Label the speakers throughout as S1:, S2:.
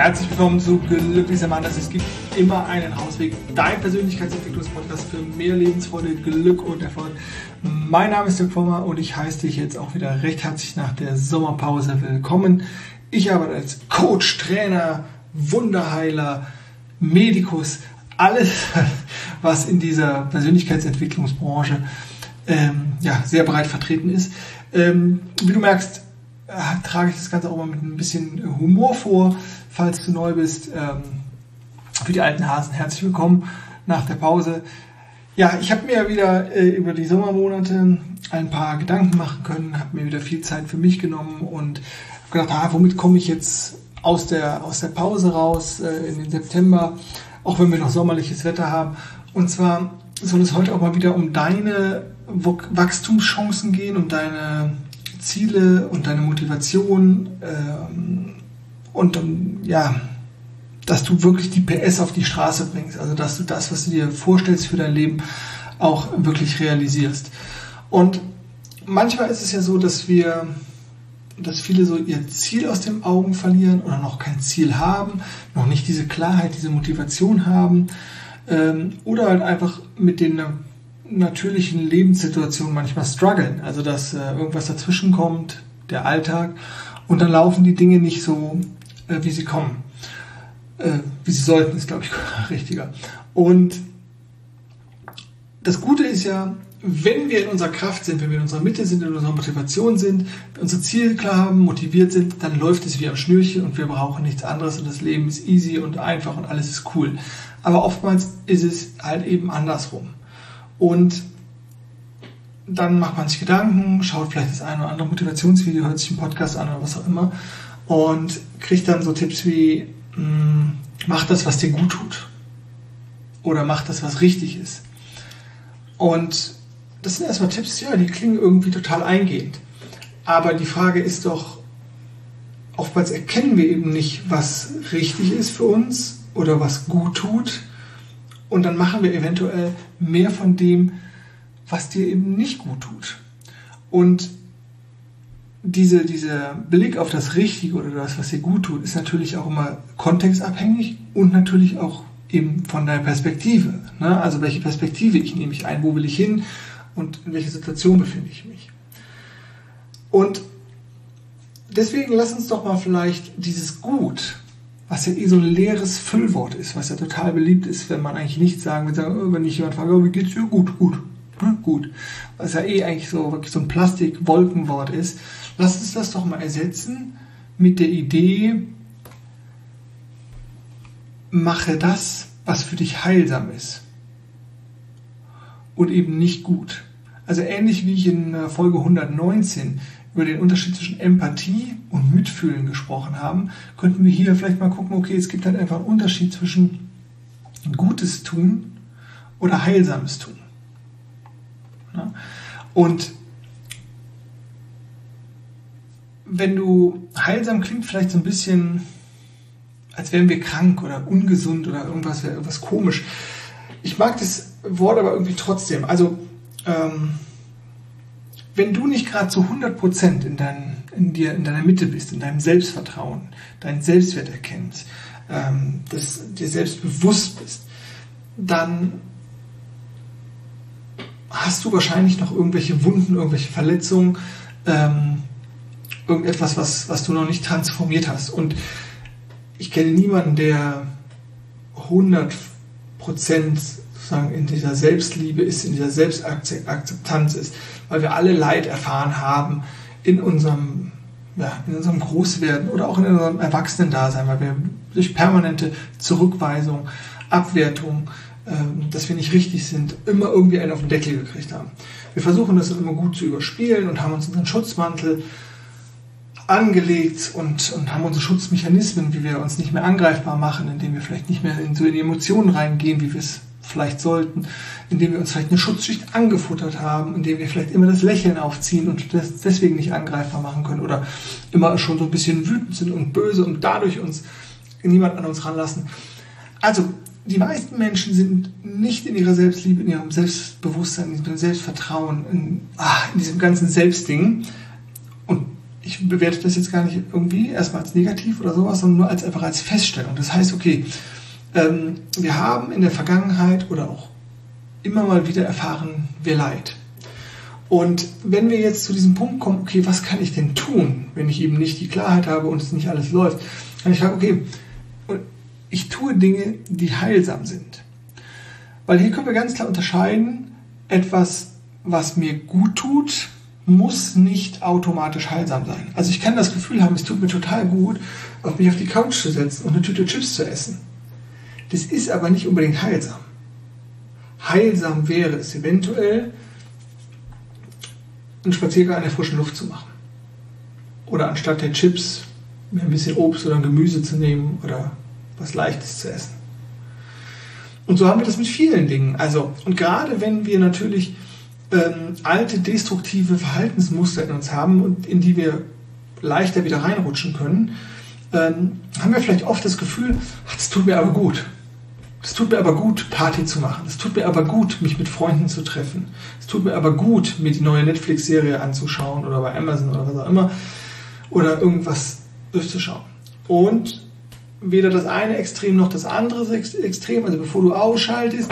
S1: Herzlich willkommen zu Glücklicher Mann. Es gibt immer einen Ausweg. Dein Persönlichkeitsentwicklungspodcast für mehr Lebensfreude, Glück und Erfolg. Mein Name ist Dirk Former und ich heiße dich jetzt auch wieder recht herzlich nach der Sommerpause willkommen. Ich arbeite als Coach, Trainer, Wunderheiler, Medikus, alles, was in dieser Persönlichkeitsentwicklungsbranche ähm, ja, sehr breit vertreten ist. Ähm, wie du merkst, äh, trage ich das Ganze auch mal mit ein bisschen Humor vor, falls du neu bist. Ähm, für die alten Hasen herzlich willkommen nach der Pause. Ja, ich habe mir wieder äh, über die Sommermonate ein paar Gedanken machen können, habe mir wieder viel Zeit für mich genommen und habe gedacht, ah, womit komme ich jetzt aus der, aus der Pause raus äh, in den September, auch wenn wir noch sommerliches Wetter haben. Und zwar soll es heute auch mal wieder um deine Wachstumschancen gehen, um deine Ziele und deine Motivation ähm, und um, ja, dass du wirklich die PS auf die Straße bringst, also dass du das, was du dir vorstellst für dein Leben, auch wirklich realisierst. Und manchmal ist es ja so, dass wir, dass viele so ihr Ziel aus den Augen verlieren oder noch kein Ziel haben, noch nicht diese Klarheit, diese Motivation haben ähm, oder halt einfach mit den natürlichen Lebenssituationen manchmal strugglen. Also dass äh, irgendwas dazwischen kommt, der Alltag, und dann laufen die Dinge nicht so, äh, wie sie kommen. Äh, wie sie sollten, ist, glaube ich, richtiger. Und das Gute ist ja, wenn wir in unserer Kraft sind, wenn wir in unserer Mitte sind, in unserer Motivation sind, unser Ziel klar haben, motiviert sind, dann läuft es wie am Schnürchen und wir brauchen nichts anderes und das Leben ist easy und einfach und alles ist cool. Aber oftmals ist es halt eben andersrum. Und dann macht man sich Gedanken, schaut vielleicht das eine oder andere Motivationsvideo, hört sich einen Podcast an oder was auch immer und kriegt dann so Tipps wie, hm, mach das, was dir gut tut. Oder mach das, was richtig ist. Und das sind erstmal Tipps, ja, die klingen irgendwie total eingehend. Aber die Frage ist doch, oftmals erkennen wir eben nicht, was richtig ist für uns oder was gut tut und dann machen wir eventuell mehr von dem, was dir eben nicht gut tut. Und diese, dieser Blick auf das Richtige oder das, was dir gut tut, ist natürlich auch immer kontextabhängig und natürlich auch eben von deiner Perspektive. Ne? Also welche Perspektive ich nehme ich ein, wo will ich hin und in welcher Situation befinde ich mich. Und deswegen lass uns doch mal vielleicht dieses Gut, was ja eh so ein leeres Füllwort ist, was ja total beliebt ist, wenn man eigentlich nichts sagen will, oh, wenn ich jemand frage, oh, wie geht's dir? Gut, gut, hm, gut. Was ja eh eigentlich so wirklich so ein Plastik-Wolkenwort ist. Lass uns das doch mal ersetzen mit der Idee, mache das, was für dich heilsam ist. Und eben nicht gut. Also ähnlich wie ich in Folge 119 über den Unterschied zwischen Empathie und Mitfühlen gesprochen haben, könnten wir hier vielleicht mal gucken, okay, es gibt halt einfach einen Unterschied zwischen Gutes tun oder Heilsames tun. Ja? Und wenn du heilsam klingt, vielleicht so ein bisschen, als wären wir krank oder ungesund oder irgendwas, irgendwas komisch. Ich mag das Wort aber irgendwie trotzdem. Also ähm, wenn du nicht gerade zu 100% in, dein, in, dir, in deiner Mitte bist, in deinem Selbstvertrauen, deinen Selbstwert erkennst, ähm, dass dir selbst bewusst bist, dann hast du wahrscheinlich noch irgendwelche Wunden, irgendwelche Verletzungen, ähm, irgendetwas, was, was du noch nicht transformiert hast. Und ich kenne niemanden, der 100 sozusagen in dieser Selbstliebe ist, in dieser Selbstakzeptanz ist, weil wir alle Leid erfahren haben in unserem, ja, in unserem Großwerden oder auch in unserem Erwachsenendasein, weil wir durch permanente Zurückweisung, Abwertung, ähm, dass wir nicht richtig sind, immer irgendwie einen auf den Deckel gekriegt haben. Wir versuchen das immer gut zu überspielen und haben uns unseren Schutzmantel angelegt und, und haben unsere Schutzmechanismen, wie wir uns nicht mehr angreifbar machen, indem wir vielleicht nicht mehr in so in die Emotionen reingehen, wie wir es vielleicht sollten, indem wir uns vielleicht eine Schutzschicht angefuttert haben, indem wir vielleicht immer das Lächeln aufziehen und das deswegen nicht angreifbar machen können oder immer schon so ein bisschen wütend sind und böse und dadurch uns niemand an uns ranlassen. Also die meisten Menschen sind nicht in ihrer Selbstliebe, in ihrem Selbstbewusstsein, in ihrem Selbstvertrauen, in, ach, in diesem ganzen Selbstding. Und ich bewerte das jetzt gar nicht irgendwie erstmal als negativ oder sowas, sondern nur als einfach als Feststellung. Das heißt, okay, ähm, wir haben in der Vergangenheit oder auch immer mal wieder erfahren wir Leid. Und wenn wir jetzt zu diesem Punkt kommen, okay, was kann ich denn tun, wenn ich eben nicht die Klarheit habe und es nicht alles läuft, kann ich sagen, okay, ich tue Dinge, die heilsam sind. Weil hier können wir ganz klar unterscheiden, etwas, was mir gut tut, muss nicht automatisch heilsam sein. Also ich kann das Gefühl haben, es tut mir total gut, auf mich auf die Couch zu setzen und eine Tüte Chips zu essen. Das ist aber nicht unbedingt heilsam. Heilsam wäre es eventuell, einen Spaziergang in der frischen Luft zu machen. Oder anstatt der Chips ein bisschen Obst oder Gemüse zu nehmen oder was Leichtes zu essen. Und so haben wir das mit vielen Dingen. Also, und gerade wenn wir natürlich ähm, alte destruktive Verhaltensmuster in uns haben und in die wir leichter wieder reinrutschen können, ähm, haben wir vielleicht oft das Gefühl, es tut mir aber gut. Es tut mir aber gut, Party zu machen. Es tut mir aber gut, mich mit Freunden zu treffen. Es tut mir aber gut, mir die neue Netflix-Serie anzuschauen oder bei Amazon oder was auch immer. Oder irgendwas durchzuschauen. Und weder das eine Extrem noch das andere Extrem, also bevor du ausschaltest,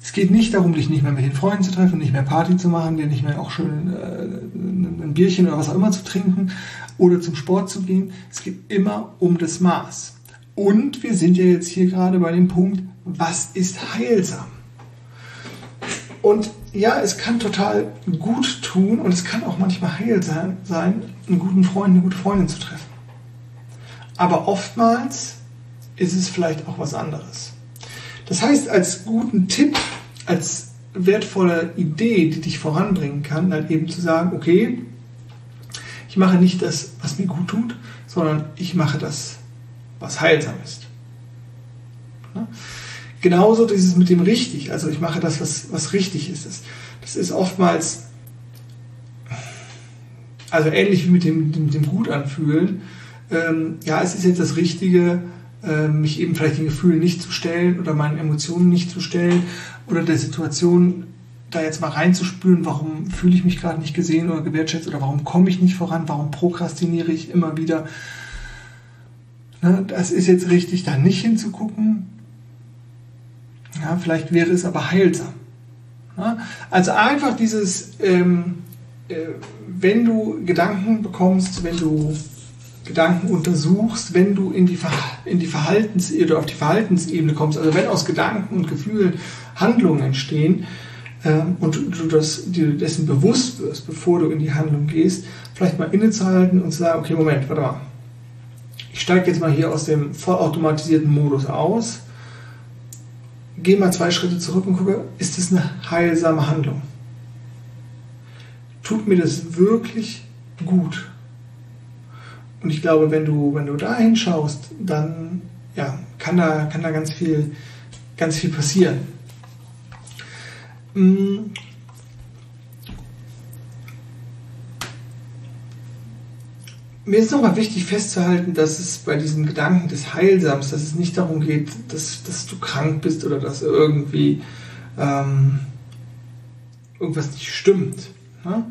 S1: es geht nicht darum, dich nicht mehr mit den Freunden zu treffen, nicht mehr Party zu machen, dir nicht mehr auch schön äh, ein Bierchen oder was auch immer zu trinken oder zum Sport zu gehen. Es geht immer um das Maß. Und wir sind ja jetzt hier gerade bei dem Punkt, was ist heilsam? Und ja, es kann total gut tun und es kann auch manchmal heilsam sein, einen guten Freund, eine gute Freundin zu treffen. Aber oftmals ist es vielleicht auch was anderes. Das heißt, als guten Tipp, als wertvolle Idee, die dich voranbringen kann, halt eben zu sagen, okay, ich mache nicht das, was mir gut tut, sondern ich mache das, was heilsam ist. Ja? Genauso dieses mit dem richtig, also ich mache das, was, was richtig ist. Das, ist oftmals, also ähnlich wie mit dem, dem, dem Gut anfühlen. Ähm, ja, es ist jetzt das Richtige, äh, mich eben vielleicht den Gefühlen nicht zu stellen oder meinen Emotionen nicht zu stellen oder der Situation da jetzt mal reinzuspüren, warum fühle ich mich gerade nicht gesehen oder gewertschätzt oder warum komme ich nicht voran, warum prokrastiniere ich immer wieder. Das ist jetzt richtig, da nicht hinzugucken. Ja, vielleicht wäre es aber heilsam. Ja, also einfach dieses, ähm, äh, wenn du Gedanken bekommst, wenn du Gedanken untersuchst, wenn du in die, Ver in die Verhaltens oder auf die Verhaltensebene kommst, also wenn aus Gedanken und Gefühlen Handlungen entstehen ähm, und du das, dir dessen bewusst wirst, bevor du in die Handlung gehst, vielleicht mal innezuhalten und zu sagen, okay, Moment, warte mal. Ich steige jetzt mal hier aus dem vollautomatisierten Modus aus, gehe mal zwei Schritte zurück und gucke, ist das eine heilsame Handlung? Tut mir das wirklich gut? Und ich glaube, wenn du, wenn du da hinschaust, dann ja, kann, da, kann da ganz viel, ganz viel passieren. Mir ist nochmal wichtig festzuhalten, dass es bei diesen Gedanken des Heilsams, dass es nicht darum geht, dass, dass du krank bist oder dass irgendwie ähm, irgendwas nicht stimmt. Ne?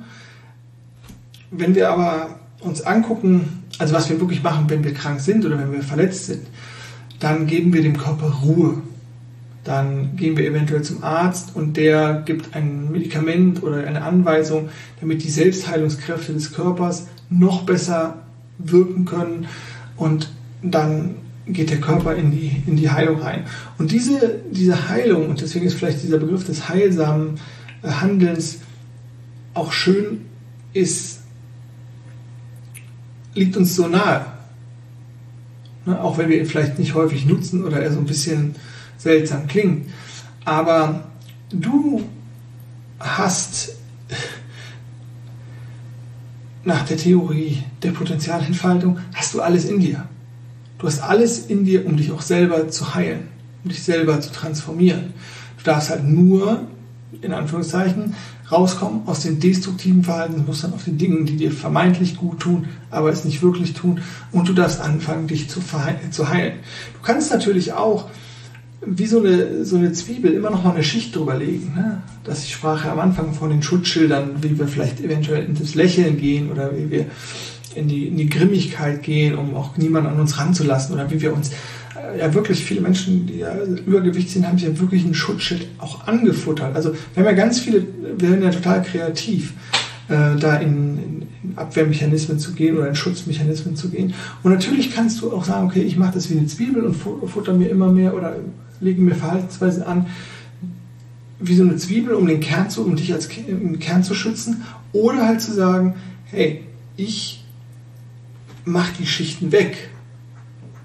S1: Wenn wir aber uns angucken, also was wir wirklich machen, wenn wir krank sind oder wenn wir verletzt sind, dann geben wir dem Körper Ruhe. Dann gehen wir eventuell zum Arzt und der gibt ein Medikament oder eine Anweisung, damit die Selbstheilungskräfte des Körpers noch besser wirken können und dann geht der Körper in die, in die Heilung rein. Und diese, diese Heilung, und deswegen ist vielleicht dieser Begriff des heilsamen äh, Handelns auch schön, ist liegt uns so nahe. Ne? Auch wenn wir ihn vielleicht nicht häufig nutzen oder er so ein bisschen seltsam klingt. Aber du hast nach der Theorie der Potenzialentfaltung, hast du alles in dir. Du hast alles in dir, um dich auch selber zu heilen, um dich selber zu transformieren. Du darfst halt nur, in Anführungszeichen, rauskommen aus den destruktiven Verhaltensmustern, aus den Dingen, die dir vermeintlich gut tun, aber es nicht wirklich tun. Und du darfst anfangen, dich zu, zu heilen. Du kannst natürlich auch wie so eine, so eine Zwiebel immer noch mal eine Schicht drüber legen. Ne? Dass ich sprach am Anfang von den Schutzschildern, wie wir vielleicht eventuell in das Lächeln gehen oder wie wir in die, in die Grimmigkeit gehen, um auch niemanden an uns ranzulassen oder wie wir uns äh, ja wirklich viele Menschen, die ja Übergewicht sind, haben sich ja wirklich ein Schutzschild auch angefuttert. Also wir haben ja ganz viele, wir sind ja total kreativ, äh, da in, in, Abwehrmechanismen zu gehen oder in Schutzmechanismen zu gehen. Und natürlich kannst du auch sagen, okay, ich mache das wie eine Zwiebel und futter mir immer mehr oder lege mir Verhaltensweisen an, wie so eine Zwiebel, um den Kern zu, um dich als Kern zu schützen. Oder halt zu sagen, hey, ich mache die Schichten weg.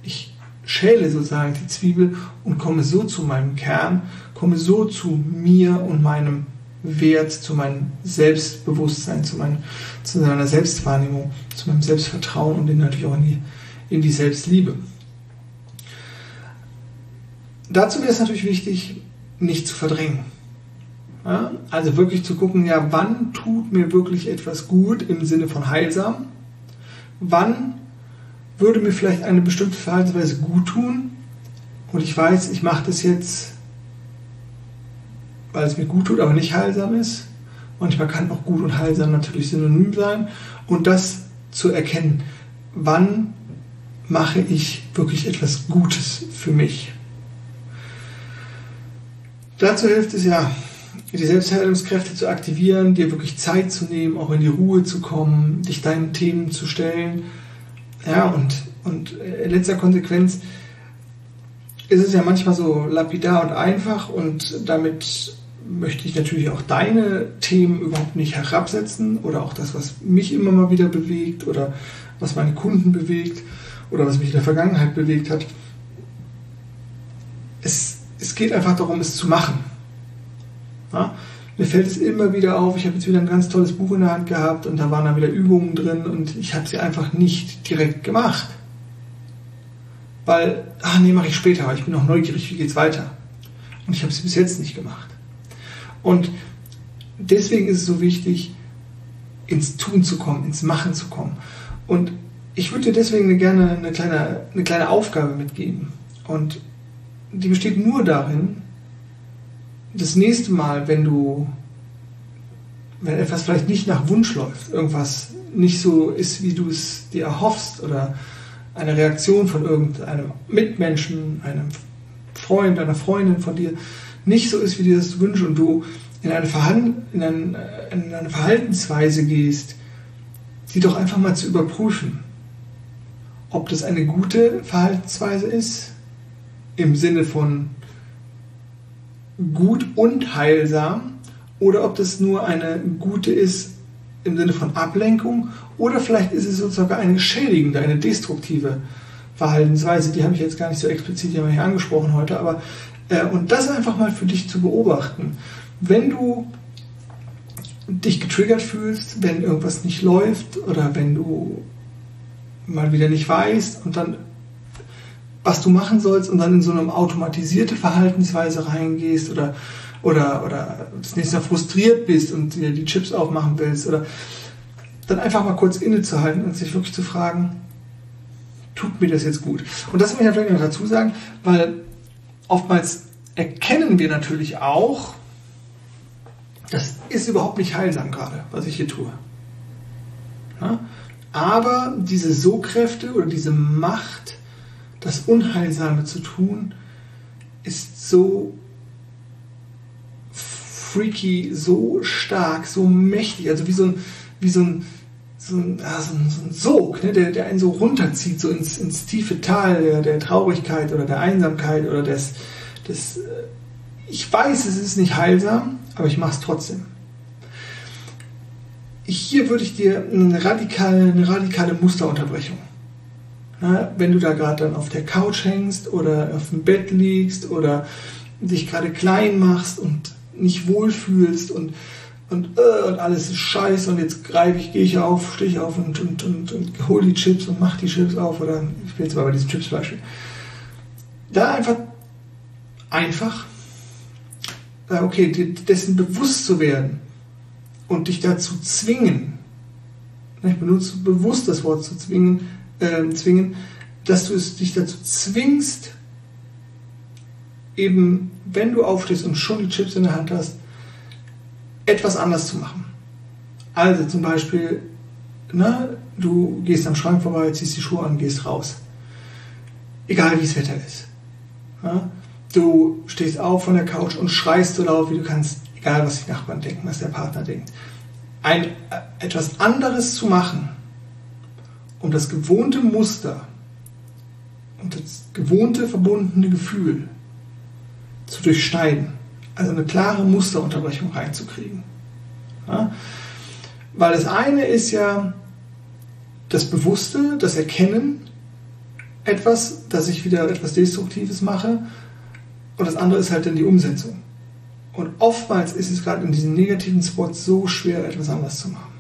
S1: Ich schäle sozusagen die Zwiebel und komme so zu meinem Kern, komme so zu mir und meinem Wert, zu meinem Selbstbewusstsein, zu, meinem, zu meiner Selbstwahrnehmung, zu meinem Selbstvertrauen und natürlich auch in die, in die Selbstliebe. Dazu wäre es natürlich wichtig, nicht zu verdrängen. Ja? Also wirklich zu gucken, ja, wann tut mir wirklich etwas gut im Sinne von heilsam? Wann würde mir vielleicht eine bestimmte Verhaltensweise gut tun? Und ich weiß, ich mache das jetzt weil es mir gut tut, aber nicht heilsam ist. Manchmal kann auch gut und heilsam natürlich synonym sein. Und das zu erkennen, wann mache ich wirklich etwas Gutes für mich. Dazu hilft es ja, die Selbstheilungskräfte zu aktivieren, dir wirklich Zeit zu nehmen, auch in die Ruhe zu kommen, dich deinen Themen zu stellen. Ja, und, und in letzter Konsequenz ist es ja manchmal so lapidar und einfach und damit möchte ich natürlich auch deine Themen überhaupt nicht herabsetzen oder auch das, was mich immer mal wieder bewegt oder was meine Kunden bewegt oder was mich in der Vergangenheit bewegt hat. Es, es geht einfach darum, es zu machen. Ja? Mir fällt es immer wieder auf, ich habe jetzt wieder ein ganz tolles Buch in der Hand gehabt und da waren dann wieder Übungen drin und ich habe sie einfach nicht direkt gemacht. Weil, ach nee, mache ich später, aber ich bin noch neugierig, wie geht's weiter. Und ich habe sie bis jetzt nicht gemacht. Und deswegen ist es so wichtig, ins Tun zu kommen, ins Machen zu kommen. Und ich würde dir deswegen gerne eine kleine, eine kleine Aufgabe mitgeben. Und die besteht nur darin, das nächste Mal, wenn du, wenn etwas vielleicht nicht nach Wunsch läuft, irgendwas nicht so ist, wie du es dir erhoffst oder eine Reaktion von irgendeinem Mitmenschen, einem Freund, einer Freundin von dir, nicht so ist, wie dir das wünschst und du in eine, in, ein, in eine Verhaltensweise gehst, die doch einfach mal zu überprüfen, ob das eine gute Verhaltensweise ist, im Sinne von gut und heilsam, oder ob das nur eine gute ist im Sinne von Ablenkung, oder vielleicht ist es sozusagen eine schädigende, eine destruktive Verhaltensweise. Die habe ich jetzt gar nicht so explizit hier angesprochen heute, aber äh, und das einfach mal für dich zu beobachten. Wenn du dich getriggert fühlst, wenn irgendwas nicht läuft oder wenn du mal wieder nicht weißt und dann was du machen sollst und dann in so eine automatisierte Verhaltensweise reingehst oder oder oder das nächste Mal frustriert bist und dir die Chips aufmachen willst oder dann einfach mal kurz innezuhalten und sich wirklich zu fragen, tut mir das jetzt gut? Und das muss ich vielleicht noch dazu sagen, weil oftmals erkennen wir natürlich auch, das ist überhaupt nicht heilsam gerade, was ich hier tue. Ja? Aber diese So-Kräfte oder diese Macht, das Unheilsame zu tun, ist so freaky, so stark, so mächtig, also wie so ein, wie so ein, so ein, ja, so ein, so ein Sog, ne, der, der einen so runterzieht, so ins, ins tiefe Tal der, der Traurigkeit oder der Einsamkeit oder des, des, äh, ich weiß, es ist nicht heilsam, aber ich mache es trotzdem. Hier würde ich dir eine radikale, eine radikale Musterunterbrechung. Na, wenn du da gerade dann auf der Couch hängst oder auf dem Bett liegst oder dich gerade klein machst und nicht wohlfühlst und, und, äh, und alles ist scheiße und jetzt greife ich, gehe ich auf, stehe ich auf und, und, und, und hole die Chips und mache die Chips auf oder ich bin jetzt mal bei diesem Chips-Beispiel. Da einfach, einfach äh, okay, dessen bewusst zu werden und dich dazu zwingen, ich benutze bewusst das Wort zu zwingen, äh, zwingen, dass du es dich dazu zwingst, eben, wenn du aufstehst und schon die Chips in der Hand hast, etwas anders zu machen. Also zum Beispiel ne, du gehst am Schrank vorbei, ziehst die Schuhe an, gehst raus. Egal wie das Wetter ist. Ja? Du stehst auf von der Couch und schreist so laut, wie du kannst, egal was die Nachbarn denken, was der Partner denkt. Ein, äh, etwas anderes zu machen, um das gewohnte Muster und das gewohnte verbundene Gefühl zu durchschneiden. Also eine klare Musterunterbrechung reinzukriegen. Ja? Weil das eine ist ja das Bewusste, das Erkennen etwas, dass ich wieder etwas Destruktives mache. Und das andere ist halt dann die Umsetzung. Und oftmals ist es gerade in diesen negativen Spots so schwer, etwas anders zu machen.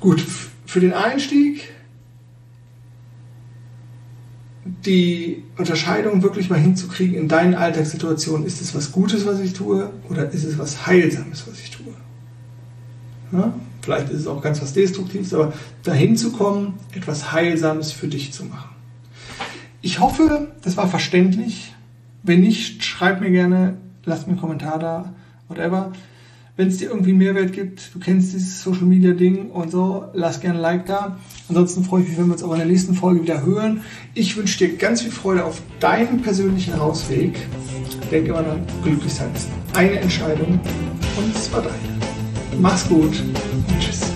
S1: Gut, für den Einstieg die Unterscheidung wirklich mal hinzukriegen in deinen Alltagssituationen, ist es was Gutes, was ich tue, oder ist es was Heilsames, was ich tue? Ja? Vielleicht ist es auch ganz was Destruktives, aber dahin zu kommen, etwas Heilsames für dich zu machen. Ich hoffe, das war verständlich. Wenn nicht, schreib mir gerne, lass mir einen Kommentar da, whatever. Wenn es dir irgendwie Mehrwert gibt, du kennst dieses Social Media Ding und so, lass gerne ein Like da. Ansonsten freue ich mich, wenn wir uns auch in der nächsten Folge wieder hören. Ich wünsche dir ganz viel Freude auf deinem persönlichen Rausweg. Denke immer daran, glücklich sein ist eine Entscheidung und es war deine. Mach's gut tschüss.